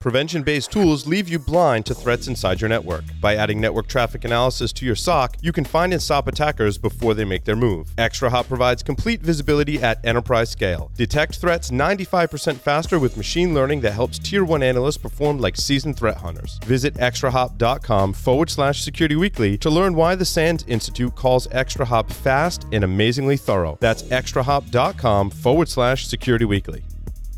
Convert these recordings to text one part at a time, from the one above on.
Prevention based tools leave you blind to threats inside your network. By adding network traffic analysis to your SOC, you can find and stop attackers before they make their move. ExtraHop provides complete visibility at enterprise scale. Detect threats 95% faster with machine learning that helps tier 1 analysts perform like seasoned threat hunters. Visit extrahop.com forward slash security weekly to learn why the SANS Institute calls ExtraHop fast and amazingly thorough. That's extrahop.com forward slash security weekly.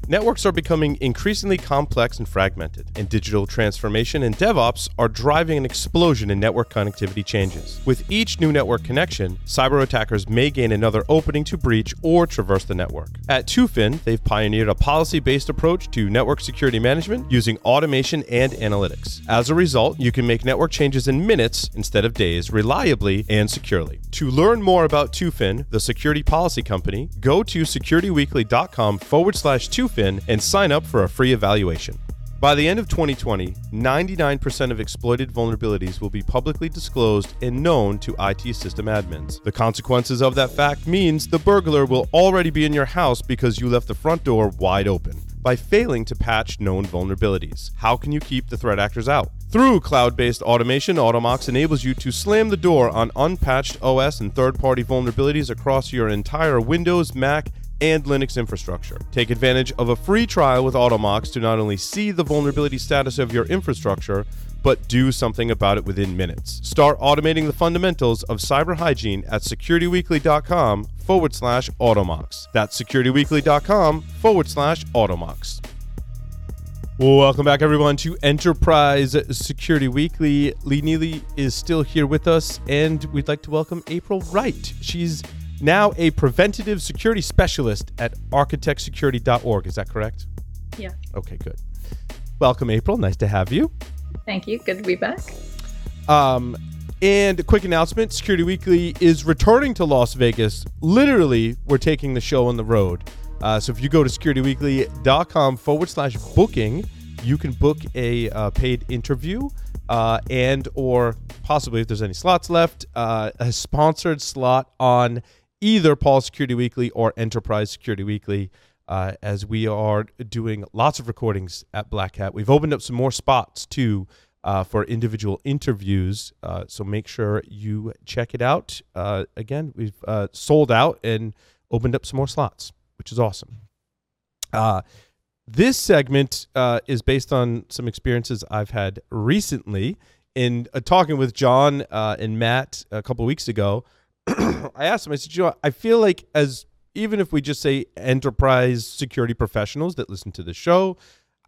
Networks are becoming increasingly complex and fragmented, and digital transformation and DevOps are driving an explosion in network connectivity changes. With each new network connection, cyber attackers may gain another opening to breach or traverse the network. At Tufin, they've pioneered a policy based approach to network security management using automation and analytics. As a result, you can make network changes in minutes instead of days, reliably and securely. To learn more about Tufin, the security policy company, go to securityweekly.com forward slash And sign up for a free evaluation. By the end of 2020, 99% of exploited vulnerabilities will be publicly disclosed and known to IT system admins. The consequences of that fact means the burglar will already be in your house because you left the front door wide open by failing to patch known vulnerabilities. How can you keep the threat actors out? Through cloud based automation, Automox enables you to slam the door on unpatched OS and third party vulnerabilities across your entire Windows, Mac, and Linux infrastructure. Take advantage of a free trial with Automox to not only see the vulnerability status of your infrastructure, but do something about it within minutes. Start automating the fundamentals of cyber hygiene at securityweekly.com forward slash Automox. That's securityweekly.com forward slash Automox. Welcome back, everyone, to Enterprise Security Weekly. Lee Neely is still here with us, and we'd like to welcome April Wright. She's now a preventative security specialist at architectsecurity.org. Is that correct? Yeah. Okay, good. Welcome, April. Nice to have you. Thank you. Good to be back. Um, and a quick announcement Security Weekly is returning to Las Vegas. Literally, we're taking the show on the road. Uh, so if you go to securityweekly.com forward slash booking, you can book a uh, paid interview uh, and or possibly if there's any slots left, uh, a sponsored slot on either Paul Security Weekly or Enterprise Security Weekly. Uh, as we are doing lots of recordings at Black Hat, we've opened up some more spots too uh, for individual interviews. Uh, so make sure you check it out. Uh, again, we've uh, sold out and opened up some more slots, which is awesome. Uh, this segment is based on some experiences I've had recently in talking with John and Matt a couple weeks ago I asked him, I said, you know, I feel like as even if we just say enterprise security professionals that listen to the show,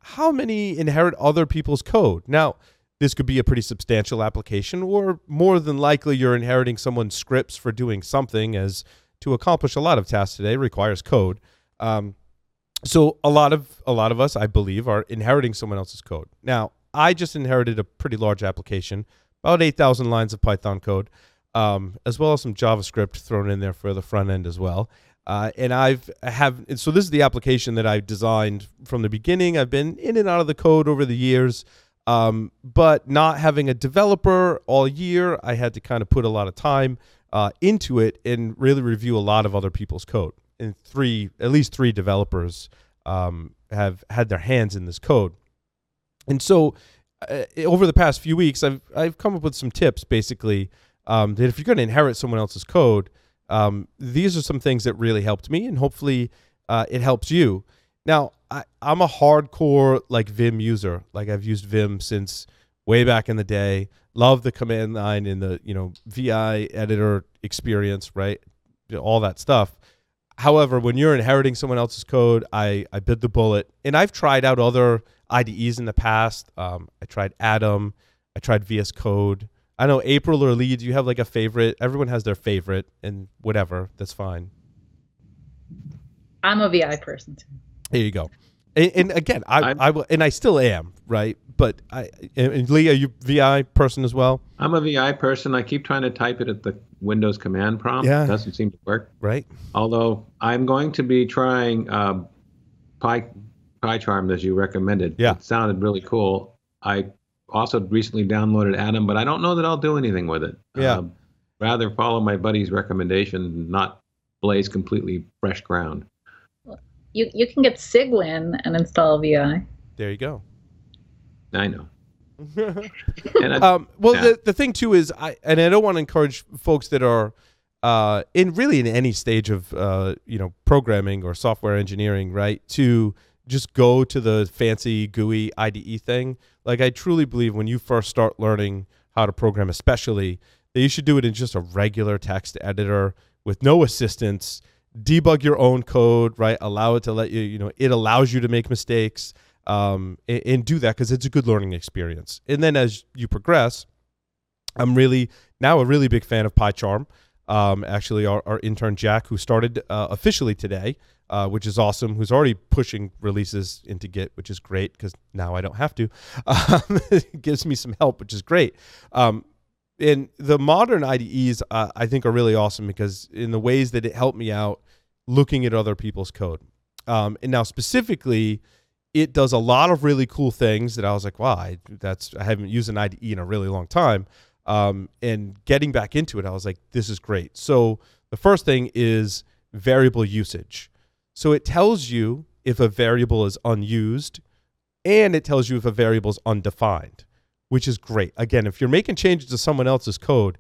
how many inherit other people's code? Now, this could be a pretty substantial application, or more than likely, you're inheriting someone's scripts for doing something, as to accomplish a lot of tasks today requires code. Um, so a lot of a lot of us, I believe, are inheriting someone else's code. Now, I just inherited a pretty large application, about eight thousand lines of Python code um, as well as some JavaScript thrown in there for the front end as well. Uh, and I've have so this is the application that I've designed from the beginning. I've been in and out of the code over the years, um, but not having a developer all year, I had to kind of put a lot of time uh, into it and really review a lot of other people's code. And three, at least three developers um, have had their hands in this code. And so, uh, over the past few weeks, I've I've come up with some tips, basically um, that if you're going to inherit someone else's code, um, these are some things that really helped me, and hopefully uh, it helps you. Now, I, I'm a hardcore like Vim user. Like I've used Vim since way back in the day. Love the command line and the you know VI editor experience, right? All that stuff. However, when you're inheriting someone else's code, I I bit the bullet, and I've tried out other IDEs in the past. Um, I tried Atom, I tried VS Code. I know April or Lee, do you have like a favorite? Everyone has their favorite, and whatever, that's fine. I'm a VI person too. There you go. And, and again, I, I will, and I still am, right? But I, and Lee, are you VI person as well? I'm a VI person. I keep trying to type it at the Windows command prompt. Yeah. It doesn't seem to work. Right. Although I'm going to be trying uh, Py, PyCharm as you recommended. Yeah. It sounded really cool. I also recently downloaded Atom, but I don't know that I'll do anything with it. Yeah. Uh, rather follow my buddy's recommendation, not blaze completely fresh ground. You you can get Cygwin and install VI. There you go. I know. And I, um, well, yeah. the, the thing too is, I and I don't want to encourage folks that are uh, in really in any stage of uh, you know programming or software engineering, right? To just go to the fancy GUI IDE thing. Like I truly believe when you first start learning how to program, especially that you should do it in just a regular text editor with no assistance. Debug your own code, right? Allow it to let you, you know, it allows you to make mistakes um, and, and do that because it's a good learning experience. And then as you progress, I'm really now a really big fan of PyCharm. Um, actually, our, our intern Jack, who started uh, officially today, uh, which is awesome, who's already pushing releases into Git, which is great because now I don't have to. Um, gives me some help, which is great. Um, and the modern IDEs, uh, I think, are really awesome because in the ways that it helped me out looking at other people's code. Um, and now specifically, it does a lot of really cool things that I was like, wow, I, that's I haven't used an IDE in a really long time. Um, and getting back into it, I was like, this is great. So the first thing is variable usage. So it tells you if a variable is unused, and it tells you if a variable is undefined, which is great. Again, if you're making changes to someone else's code,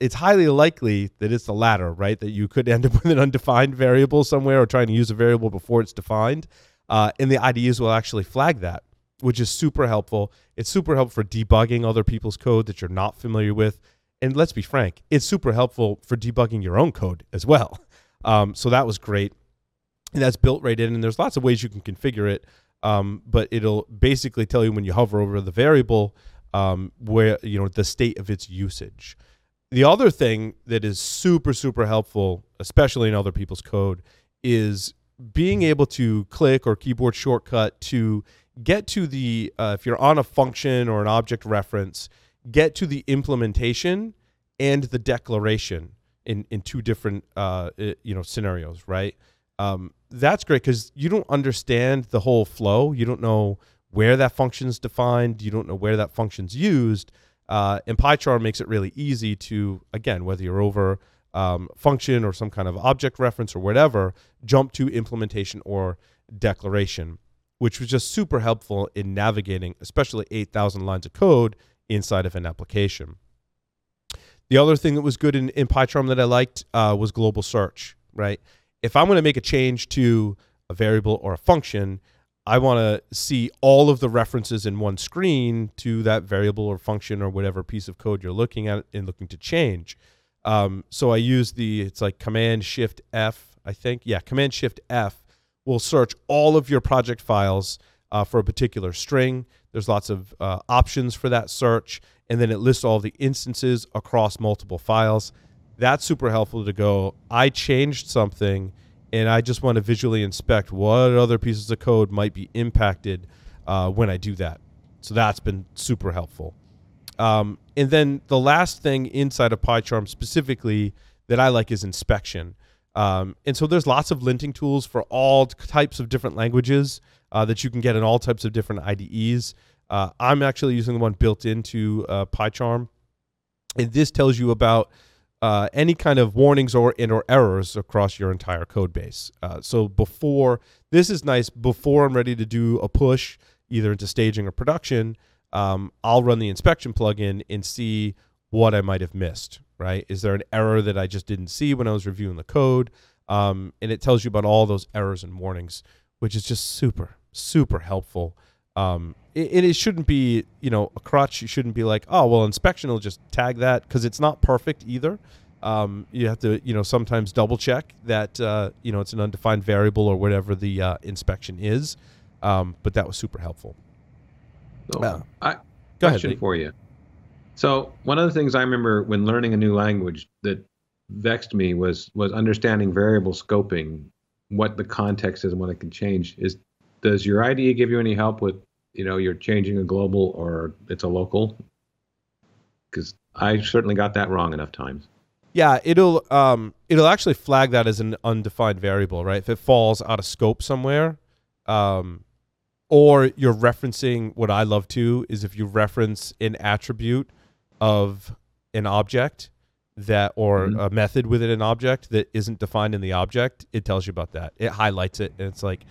it's highly likely that it's the latter, right? That you could end up with an undefined variable somewhere or trying to use a variable before it's defined. Uh, and the IDEs will actually flag that, which is super helpful. It's super helpful for debugging other people's code that you're not familiar with. And let's be frank, it's super helpful for debugging your own code as well. Um, so that was great. And that's built right in. And there's lots of ways you can configure it. Um, but it'll basically tell you when you hover over the variable um, where, you know, the state of its usage. The other thing that is super, super helpful, especially in other people's code, is being able to click or keyboard shortcut to get to the, uh, if you're on a function or an object reference, get to the implementation and the declaration in, in two different, uh, you know, scenarios, right? Um, that's great because you don't understand the whole flow. You don't know where that function's defined. You don't know where that function's used. Uh, and PyCharm makes it really easy to, again, whether you're over um, function or some kind of object reference or whatever, jump to implementation or declaration, which was just super helpful in navigating, especially 8,000 lines of code inside of an application. The other thing that was good in, in PyCharm that I liked uh, was global search, right? If I'm going to make a change to a variable or a function, I want to see all of the references in one screen to that variable or function or whatever piece of code you're looking at and looking to change. Um, so I use the it's like Command Shift F, I think. Yeah, Command Shift F will search all of your project files uh, for a particular string. There's lots of uh, options for that search, and then it lists all the instances across multiple files. That's super helpful to go. I changed something, and I just want to visually inspect what other pieces of code might be impacted uh, when I do that. So that's been super helpful. Um, and then the last thing inside of PyCharm specifically that I like is inspection. Um, and so there's lots of linting tools for all types of different languages uh, that you can get in all types of different IDEs. Uh, I'm actually using the one built into uh, PyCharm, and this tells you about uh, any kind of warnings or and or errors across your entire code base. Uh, so before this is nice. Before I'm ready to do a push either into staging or production, um, I'll run the inspection plugin and see what I might have missed. Right? Is there an error that I just didn't see when I was reviewing the code? Um, and it tells you about all those errors and warnings, which is just super, super helpful. Um, it, it, shouldn't be, you know, a crutch. You shouldn't be like, oh, well, inspection will just tag that because it's not perfect either. Um, you have to, you know, sometimes double check that, uh, you know, it's an undefined variable or whatever the uh, inspection is. Um, but that was super helpful. So, Yeah. I, Go ahead. question Lee. for you. So one of the things I remember when learning a new language that vexed me was was understanding variable scoping, what the context is and what it can change. Is does your IDE give you any help with you know you're changing a global or it's a local? Because I certainly got that wrong enough times. Yeah, it'll um it'll actually flag that as an undefined variable, right? If it falls out of scope somewhere, um, or you're referencing what I love to is if you reference an attribute of an object that or Mhm. a method within an object that isn't defined in the object, it tells you about that. It highlights it and it's like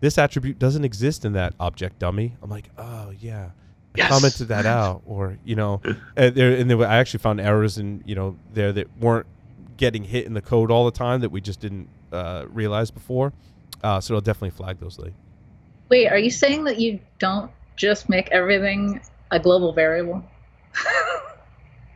this attribute doesn't exist in that object dummy. I'm like, "Oh, yeah. Yes. commented that out, or you know, and there and there, were- I actually found errors in you know there that weren't getting hit in the code all the time that we just didn't uh, realize before. Uh, so it'll definitely flag those, Lee. Wait, are you saying that you don't just make everything a global variable?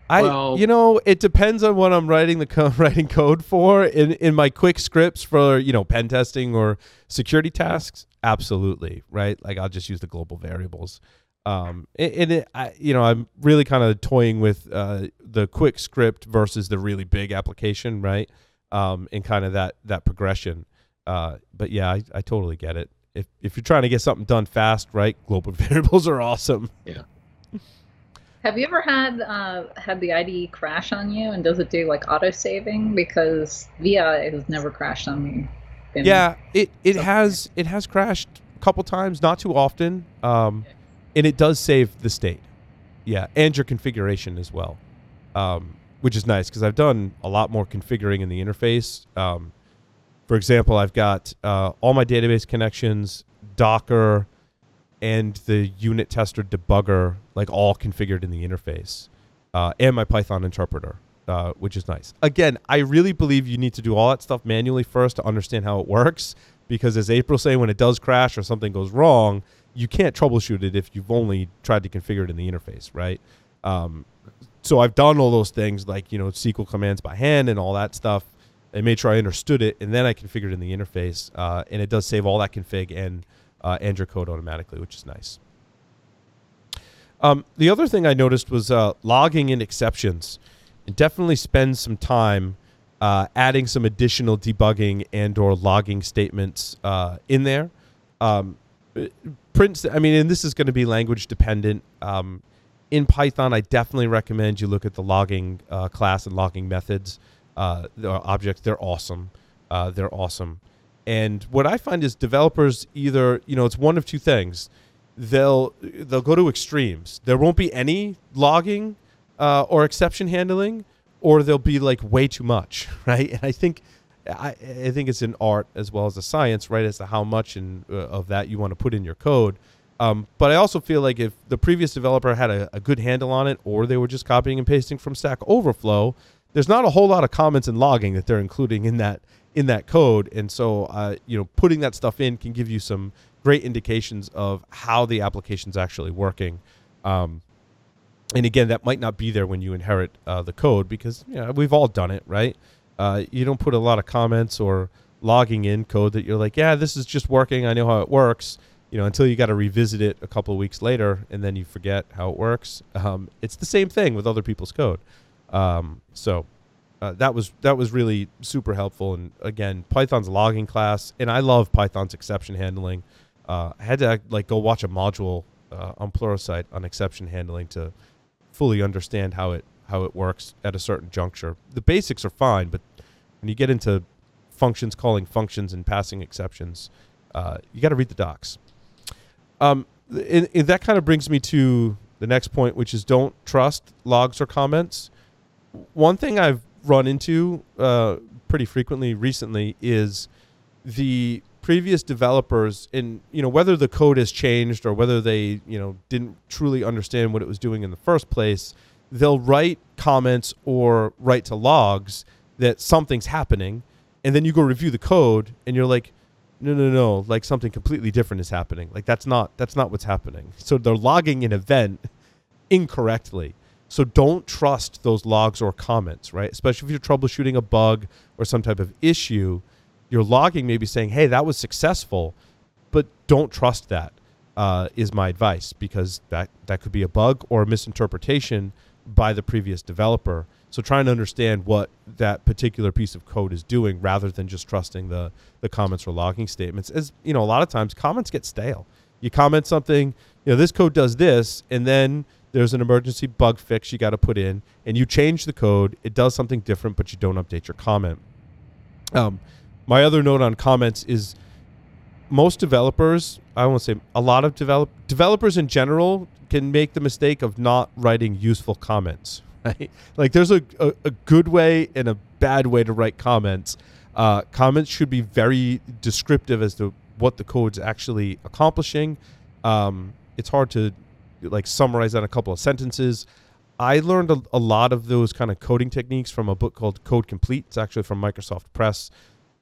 I, Well- you know, it depends on what I'm writing the co- writing code for. In in my quick scripts for you know pen testing or security tasks, absolutely right. Like I'll just use the global variables. Um, and, it, I, you know, I'm really kind of toying with uh, the quick script versus the really big application, right? Um, and kind of that that progression. Uh, but yeah, I, I totally get it. If if you're trying to get something done fast, right? Global variables are awesome. Have you ever had uh, had the IDE crash on you, and does it do like auto saving? Because VI has never crashed on me. in- Yeah, it it So- has it has crashed a couple times, not too often, um, and it does save the state. Yeah, and your configuration as well, um, which is nice because I've done a lot more configuring in the interface. Um, for example, I've got uh, all my database connections, Docker, and the unit tester debugger like all configured in the interface, uh, and my Python interpreter uh, which is nice. Again, I really believe you need to do all that stuff manually first to understand how it works. Because as April say, when it does crash or something goes wrong, you can't troubleshoot it if you've only tried to configure it in the interface, right? Um, so I've done all those things like you know SQL commands by hand and all that stuff. I made sure I understood it, and then I configured in the interface, uh, and it does save all that config and uh, and your code automatically, which is nice. Um, the other thing I noticed was uh, logging in exceptions definitely spend some time uh, adding some additional debugging and or logging statements uh, in there. Um. I mean, and this is going to be language dependent. Um, in Python, I definitely recommend you look at the logging uh, class and logging methods. Uh, the objects, they're awesome. They're awesome. And what I find is developers either, you know, it's one of two things. They'll they'll go to extremes. There won't be any logging uh, or exception handling, or there'll be like way too much, right? And I think I, I think it's an art as well as a science, right? As to how much and uh, of that you want to put in your code. Um, but I also feel like if the previous developer had a, a good handle on it, or they were just copying and pasting from Stack Overflow, there's not a whole lot of comments and logging that they're including in that in that code. And so, uh, you know, putting that stuff in can give you some great indications of how the application's actually working. Um, and again, that might not be there when you inherit uh, the code because you know, we've all done it, right? Uh, you don't put a lot of comments or logging in code that you're like, yeah, this is just working. I know how it works. You know, until you got to revisit it a couple of weeks later, and then you forget how it works. Um, it's the same thing with other people's code. Um, so uh, that was that was really super helpful. And again, Python's logging class, and I love Python's exception handling. Uh, I had to like go watch a module uh, on Pluralsight on exception handling to fully understand how it how it works at a certain juncture. The basics are fine, but when you get into functions calling functions and passing exceptions, uh, you got to read the docs. Um, and, and that kind of brings me to the next point, which is don't trust logs or comments. One thing I've run into uh, pretty frequently recently is the previous developers in you know whether the code has changed or whether they you know didn't truly understand what it was doing in the first place they'll write comments or write to logs that something's happening and then you go review the code and you're like no no no like something completely different is happening. Like that's not that's not what's happening. So they're logging an event incorrectly so don't trust those logs or comments right? Especially if you're troubleshooting a bug or some type of issue your logging may be saying hey that was successful but don't trust that uh, is my advice because that that could be a bug or a misinterpretation by the previous developer. So trying to understand what that particular piece of code is doing rather than just trusting the the comments or logging statements. As you know a lot of times comments get stale. You comment something you know this code does this and then there's an emergency bug fix you got to put in and you change the code it does something different but you don't update your comment. Um, my other note on comments is most developers i won't say a lot of develop developers in general can make the mistake of not writing useful comments right? Like there's a, a, a good way and a bad way to write comments. Uh, comments should be very descriptive as to what the code's actually accomplishing. Um, it's hard to like summarize that in a couple of sentences. I learned a, a lot of those kind of coding techniques from a book called Code Complete. It's actually from Microsoft Press,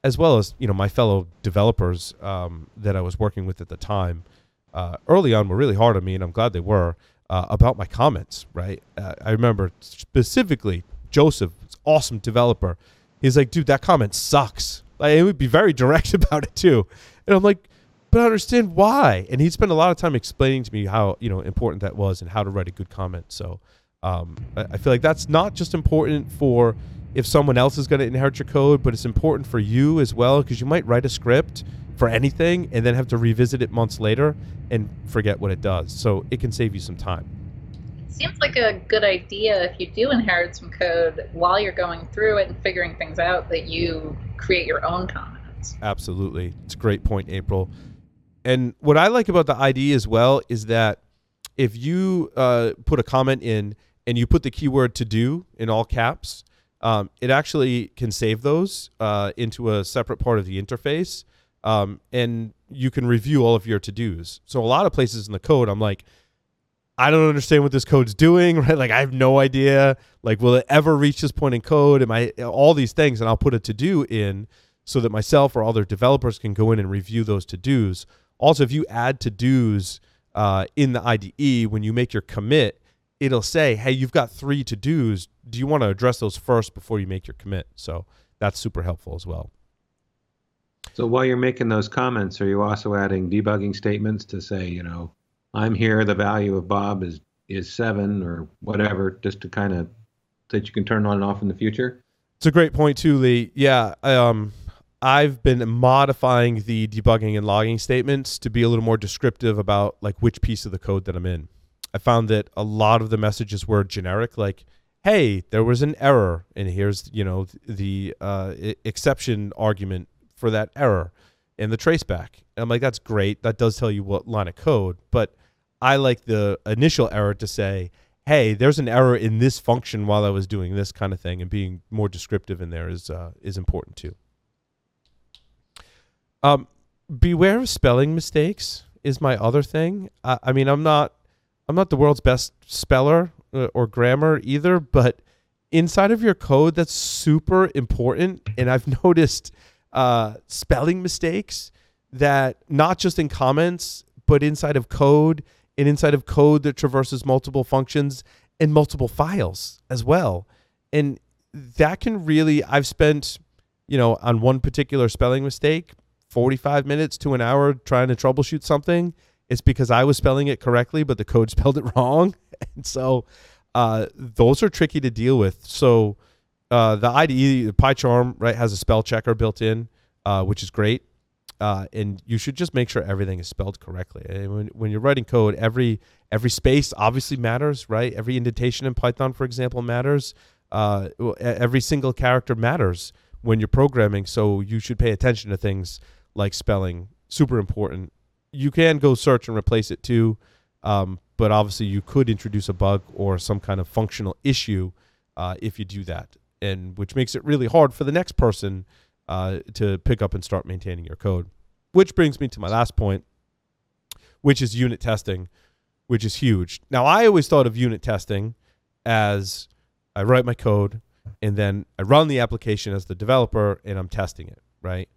as well as you know my fellow developers um, that I was working with at the time. Uh, early on, were really hard on me, and I'm glad they were uh, about my comments. Right, uh, I remember specifically Joseph, awesome developer. He's like, dude, that comment sucks. Like, it would be very direct about it too, and I'm like, but I understand why. And he'd spend a lot of time explaining to me how you know important that was and how to write a good comment. So um, I, I feel like that's not just important for if someone else is going to inherit your code, but it's important for you as well because you might write a script for anything and then have to revisit it months later and forget what it does. So it can save you some time. Seems like a good idea if you do inherit some code while you're going through it and figuring things out that you create your own comments. Absolutely. It's a great point, April. And what I like about the ID as well is that if you uh, put a comment in and you put the keyword to do in all caps, um, it actually can save those uh, into a separate part of the interface. Um, and you can review all of your to dos. So a lot of places in the code, I'm like, I don't understand what this code's doing, right? Like I have no idea. Like, will it ever reach this point in code? Am I all these things? And I'll put a to do in so that myself or other developers can go in and review those to dos. Also, if you add to dos uh, in the IDE when you make your commit, it'll say, hey, you've got three to dos. Do you want to address those first before you make your commit? So that's super helpful as well. So while you're making those comments, are you also adding debugging statements to say, you know, I'm here, the value of Bob is is seven or whatever, just to kind of that you can turn on and off in the future? It's a great point too, Lee. Yeah, um, I've been modifying the debugging and logging statements to be a little more descriptive about like which piece of the code that I'm in. I found that a lot of the messages were generic, like, "Hey, there was an error, and here's you know the uh, exception argument for that error in the traceback." And I'm like, "That's great. That does tell you what line of code." But I like the initial error to say, "Hey, there's an error in this function while I was doing this kind of thing," and being more descriptive in there is uh, is important too. Um, beware of spelling mistakes is my other thing. I, I mean, I'm not I'm not the world's best speller uh, or grammar either, but inside of your code, that's super important. And I've noticed uh, spelling mistakes that not just in comments, but inside of code and inside of code that traverses multiple functions and multiple files as well. And that can really, I've spent, you know, on one particular spelling mistake, 45 minutes to an hour trying to troubleshoot something it's because I was spelling it correctly, but the code spelled it wrong. and so uh, those are tricky to deal with. So uh, the IDE, the PyCharm, right, has a spell checker built in, uh, which is great. Uh, and you should just make sure everything is spelled correctly. And when, when you're writing code, every every space obviously matters, right? Every indentation in Python, for example, matters. Uh, every single character matters when you're programming. So you should pay attention to things like spelling. Super important you can go search and replace it too. Um, but obviously, you could introduce a bug or some kind of functional issue uh, if you do that, and which makes it really hard for the next person uh, to pick up and start maintaining your code. Which brings me to my last point, which is unit testing, which is huge. Now, I always thought of unit testing as I write my code and then I run the application as the developer and I'm testing it, right?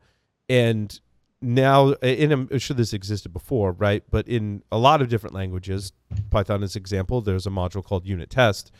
And now I'm sure this existed before, right? But in a lot of different languages, Python is example, there's a module called unit test.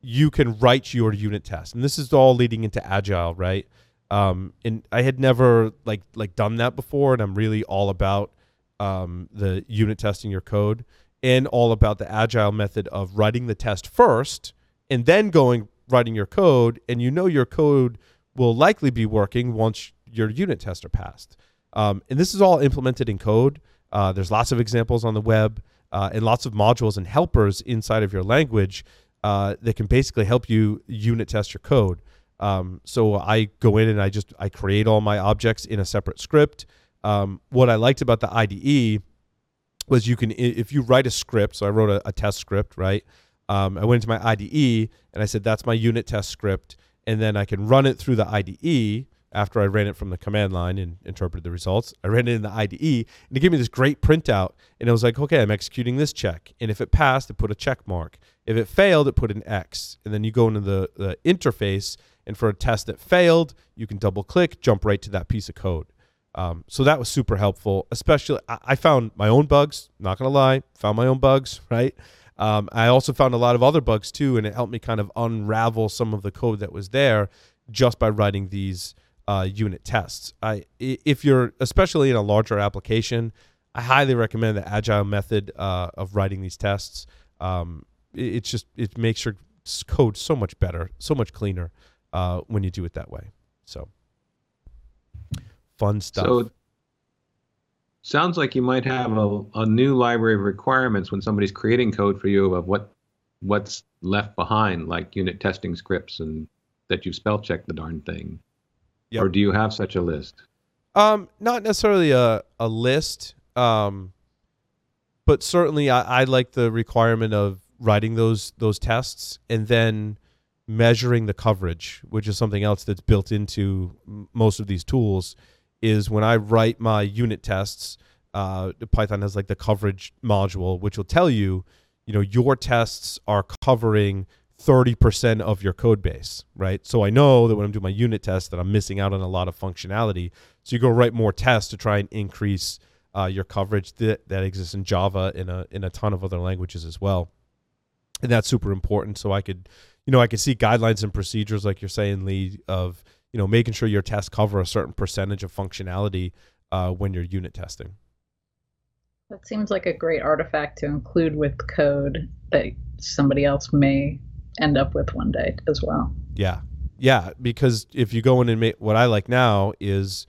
You can write your unit test. And this is all leading into agile, right? Um, and I had never like like done that before, and I'm really all about um, the unit testing your code and all about the agile method of writing the test first and then going writing your code, and you know your code will likely be working once your unit tests are passed. Um, and this is all implemented in code. Uh, there's lots of examples on the web uh, and lots of modules and helpers inside of your language uh, that can basically help you unit test your code. Um, so I go in and I just I create all my objects in a separate script. Um, what I liked about the IDE was you can if you write a script. So I wrote a, a test script, right? Um, I went into my IDE and I said that's my unit test script, and then I can run it through the IDE after I ran it from the command line and interpreted the results. I ran it in the IDE and it gave me this great printout. And it was like, okay, I'm executing this check. And if it passed, it put a check mark. If it failed, it put an X. And then you go into the, the interface. And for a test that failed, you can double click, jump right to that piece of code. Um, so that was super helpful. Especially, I, I found my own bugs. Not gonna lie, found my own bugs. Right. Um, I also found a lot of other bugs too, and it helped me kind of unravel some of the code that was there just by writing these uh, unit tests. I, if you're especially in a larger application, I highly recommend the agile method uh, of writing these tests. Um, it, it's just it makes your code so much better, so much cleaner uh, when you do it that way. So fun stuff. So sounds like you might have a, a new library of requirements when somebody's creating code for you of what what's left behind, like unit testing scripts and that you've spell checked the darn thing. Yep. Or do you have such a list? Um, not necessarily a, a list. Um, but certainly I, I like the requirement of writing those those tests and then measuring the coverage, which is something else that's built into most of these tools is when I write my unit tests, uh, Python has like the coverage module, which will tell you, you know, your tests are covering 30% of your code base, right? So I know that when I'm doing my unit test that I'm missing out on a lot of functionality. So you go write more tests to try and increase uh, your coverage that, that exists in Java in a, in a ton of other languages as well. And that's super important. So I could, you know, I could see guidelines and procedures like you're saying, Lee, of, you know, making sure your tests cover a certain percentage of functionality uh, when you're unit testing. That seems like a great artifact to include with code that somebody else may end up with one day as well. Yeah. Yeah. Because if you go in and make what I like now is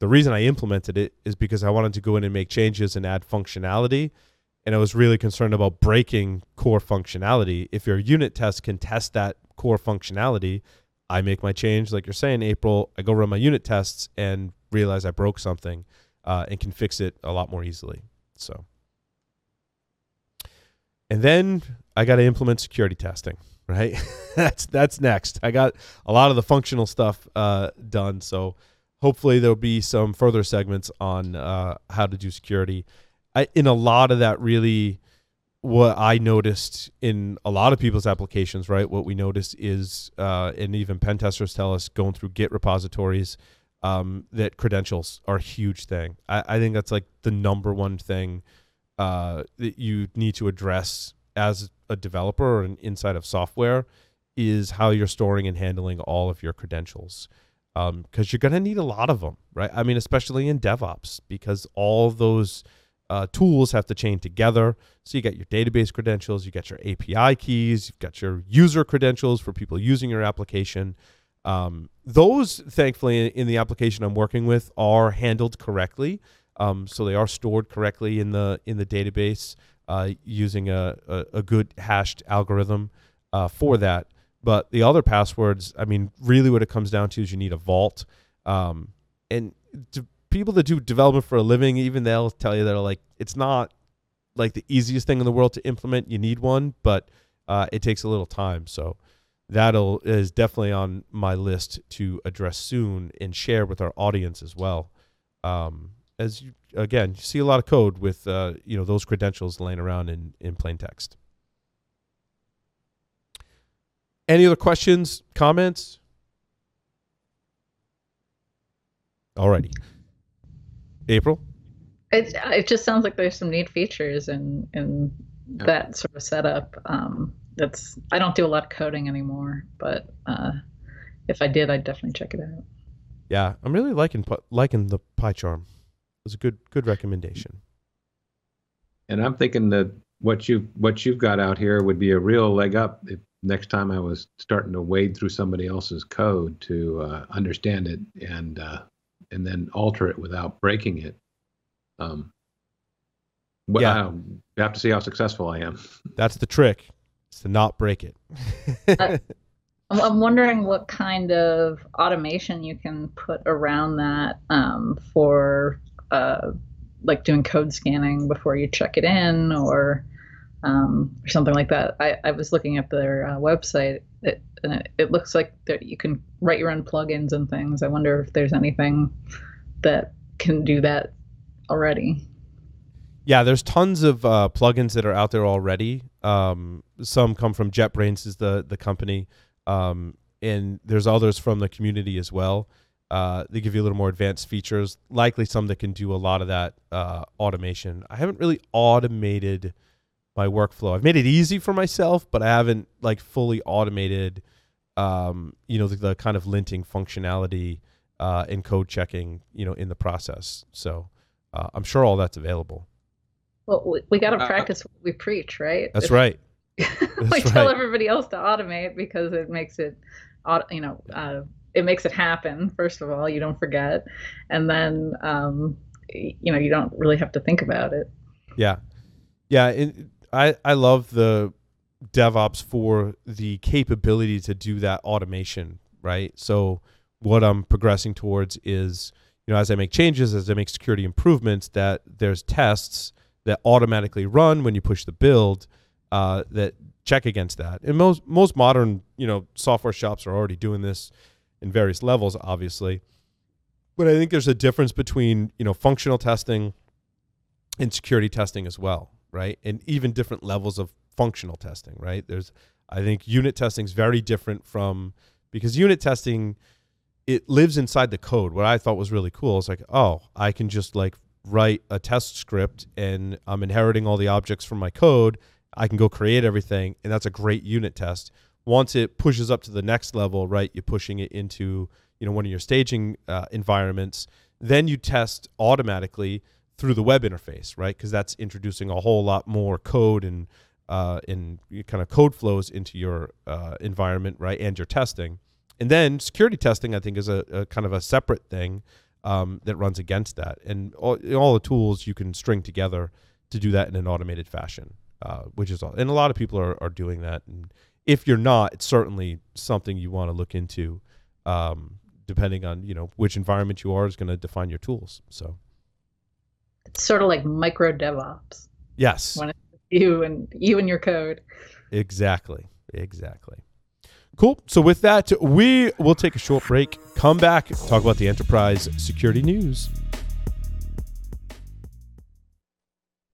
the reason I implemented it is because I wanted to go in and make changes and add functionality. And I was really concerned about breaking core functionality. If your unit test can test that core functionality, I make my change, like you're saying, April. I go run my unit tests and realize I broke something, uh, and can fix it a lot more easily. So, and then I got to implement security testing. Right, that's that's next. I got a lot of the functional stuff uh, done, so hopefully there'll be some further segments on uh, how to do security. I, in a lot of that, really what I noticed in a lot of people's applications, right? What we notice is, uh, and even pen testers tell us, going through Git repositories, um, that credentials are a huge thing. I, I, think that's like the number one thing uh, that you need to address as a developer or an inside of software is how you're storing and handling all of your credentials. Because um, you're going to need a lot of them, right? I mean, especially in DevOps, because all those uh, tools have to chain together. So you got your database credentials, you got your API keys, you've got your user credentials for people using your application. Um, those, thankfully, in the application I'm working with, are handled correctly. Um, so they are stored correctly in the in the database uh, using a, a, a, good hashed algorithm uh, for that. But the other passwords, I mean, really, what it comes down to is you need a vault. Um, and people that do development for a living, even they'll tell you that like it's not like the easiest thing in the world to implement. You need one, but uh, it takes a little time. So that'll is definitely on my list to address soon and share with our audience as well. Um, as you again, you see a lot of code with uh, you know those credentials laying around in in plain text. Any other questions, comments? Alrighty. April? It it just sounds like there's some neat features in in yeah. that sort of setup. Um, that's I don't do a lot of coding anymore, but uh, if I did, I'd definitely check it out. Yeah, I'm really liking liking the PyCharm. It was a good good recommendation. And I'm thinking that what you what you've got out here would be a real leg up if next time I was starting to wade through somebody else's code to uh, understand it and uh, and then alter it without breaking it. Um, well, yeah. you have to see how successful I am. That's the trick, is to not break it. I'm wondering what kind of automation you can put around that um, for uh, like doing code scanning before you check it in or um, or something like that. I, I was looking at their uh, website it it looks like that you can write your own plugins and things. I wonder if there's anything that can do that already. Yeah, there's tons of uh, plugins that are out there already. Um, some come from JetBrains, is the the company, um, and there's others from the community as well. Uh, they give you a little more advanced features, likely some that can do a lot of that uh, automation. I haven't really automated my workflow. I've made it easy for myself, but I haven't like fully automated, um, you know, the, the, kind of linting functionality uh, and code checking, you know, in the process. So uh, I'm sure all that's available. Well, we, we got to uh, practice what we preach, right? That's right. we right. tell everybody else to automate because it makes it, you know, uh, it makes it happen. First of all, you don't forget, and then um, you know you don't really have to think about it. Yeah, yeah. I I love the DevOps for the capability to do that automation. Right. So what I'm progressing towards is you know as I make changes, as I make security improvements, that there's tests that automatically run when you push the build uh, that check against that. And most most modern you know software shops are already doing this in various levels, obviously. But I think there's a difference between you know functional testing and security testing as well, right? And even different levels of functional testing, right? There's I think unit testing is very different from because unit testing it lives inside the code. What I thought was really cool is like, oh, I can just like write a test script and I'm inheriting all the objects from my code. I can go create everything, and that's a great unit test once it pushes up to the next level, right, you're pushing it into you know one of your staging uh, environments. Then you test automatically through the web interface, right? Because that's introducing a whole lot more code and uh, in kind of code flows into your uh, environment, right, and your testing. And then security testing, I think, is a, a kind of a separate thing um, that runs against that. And all, all, the tools you can string together to do that in an automated fashion, uh, which is all. And a lot of people are, are doing that. And if you're not, it's certainly something you want to look into. Um, depending on you know which environment you are is going to define your tools. So it's sort of like micro DevOps. Yes. When it's you and you and your code. Exactly. Exactly. Cool. So with that, we will take a short break. Come back, talk about the enterprise security news.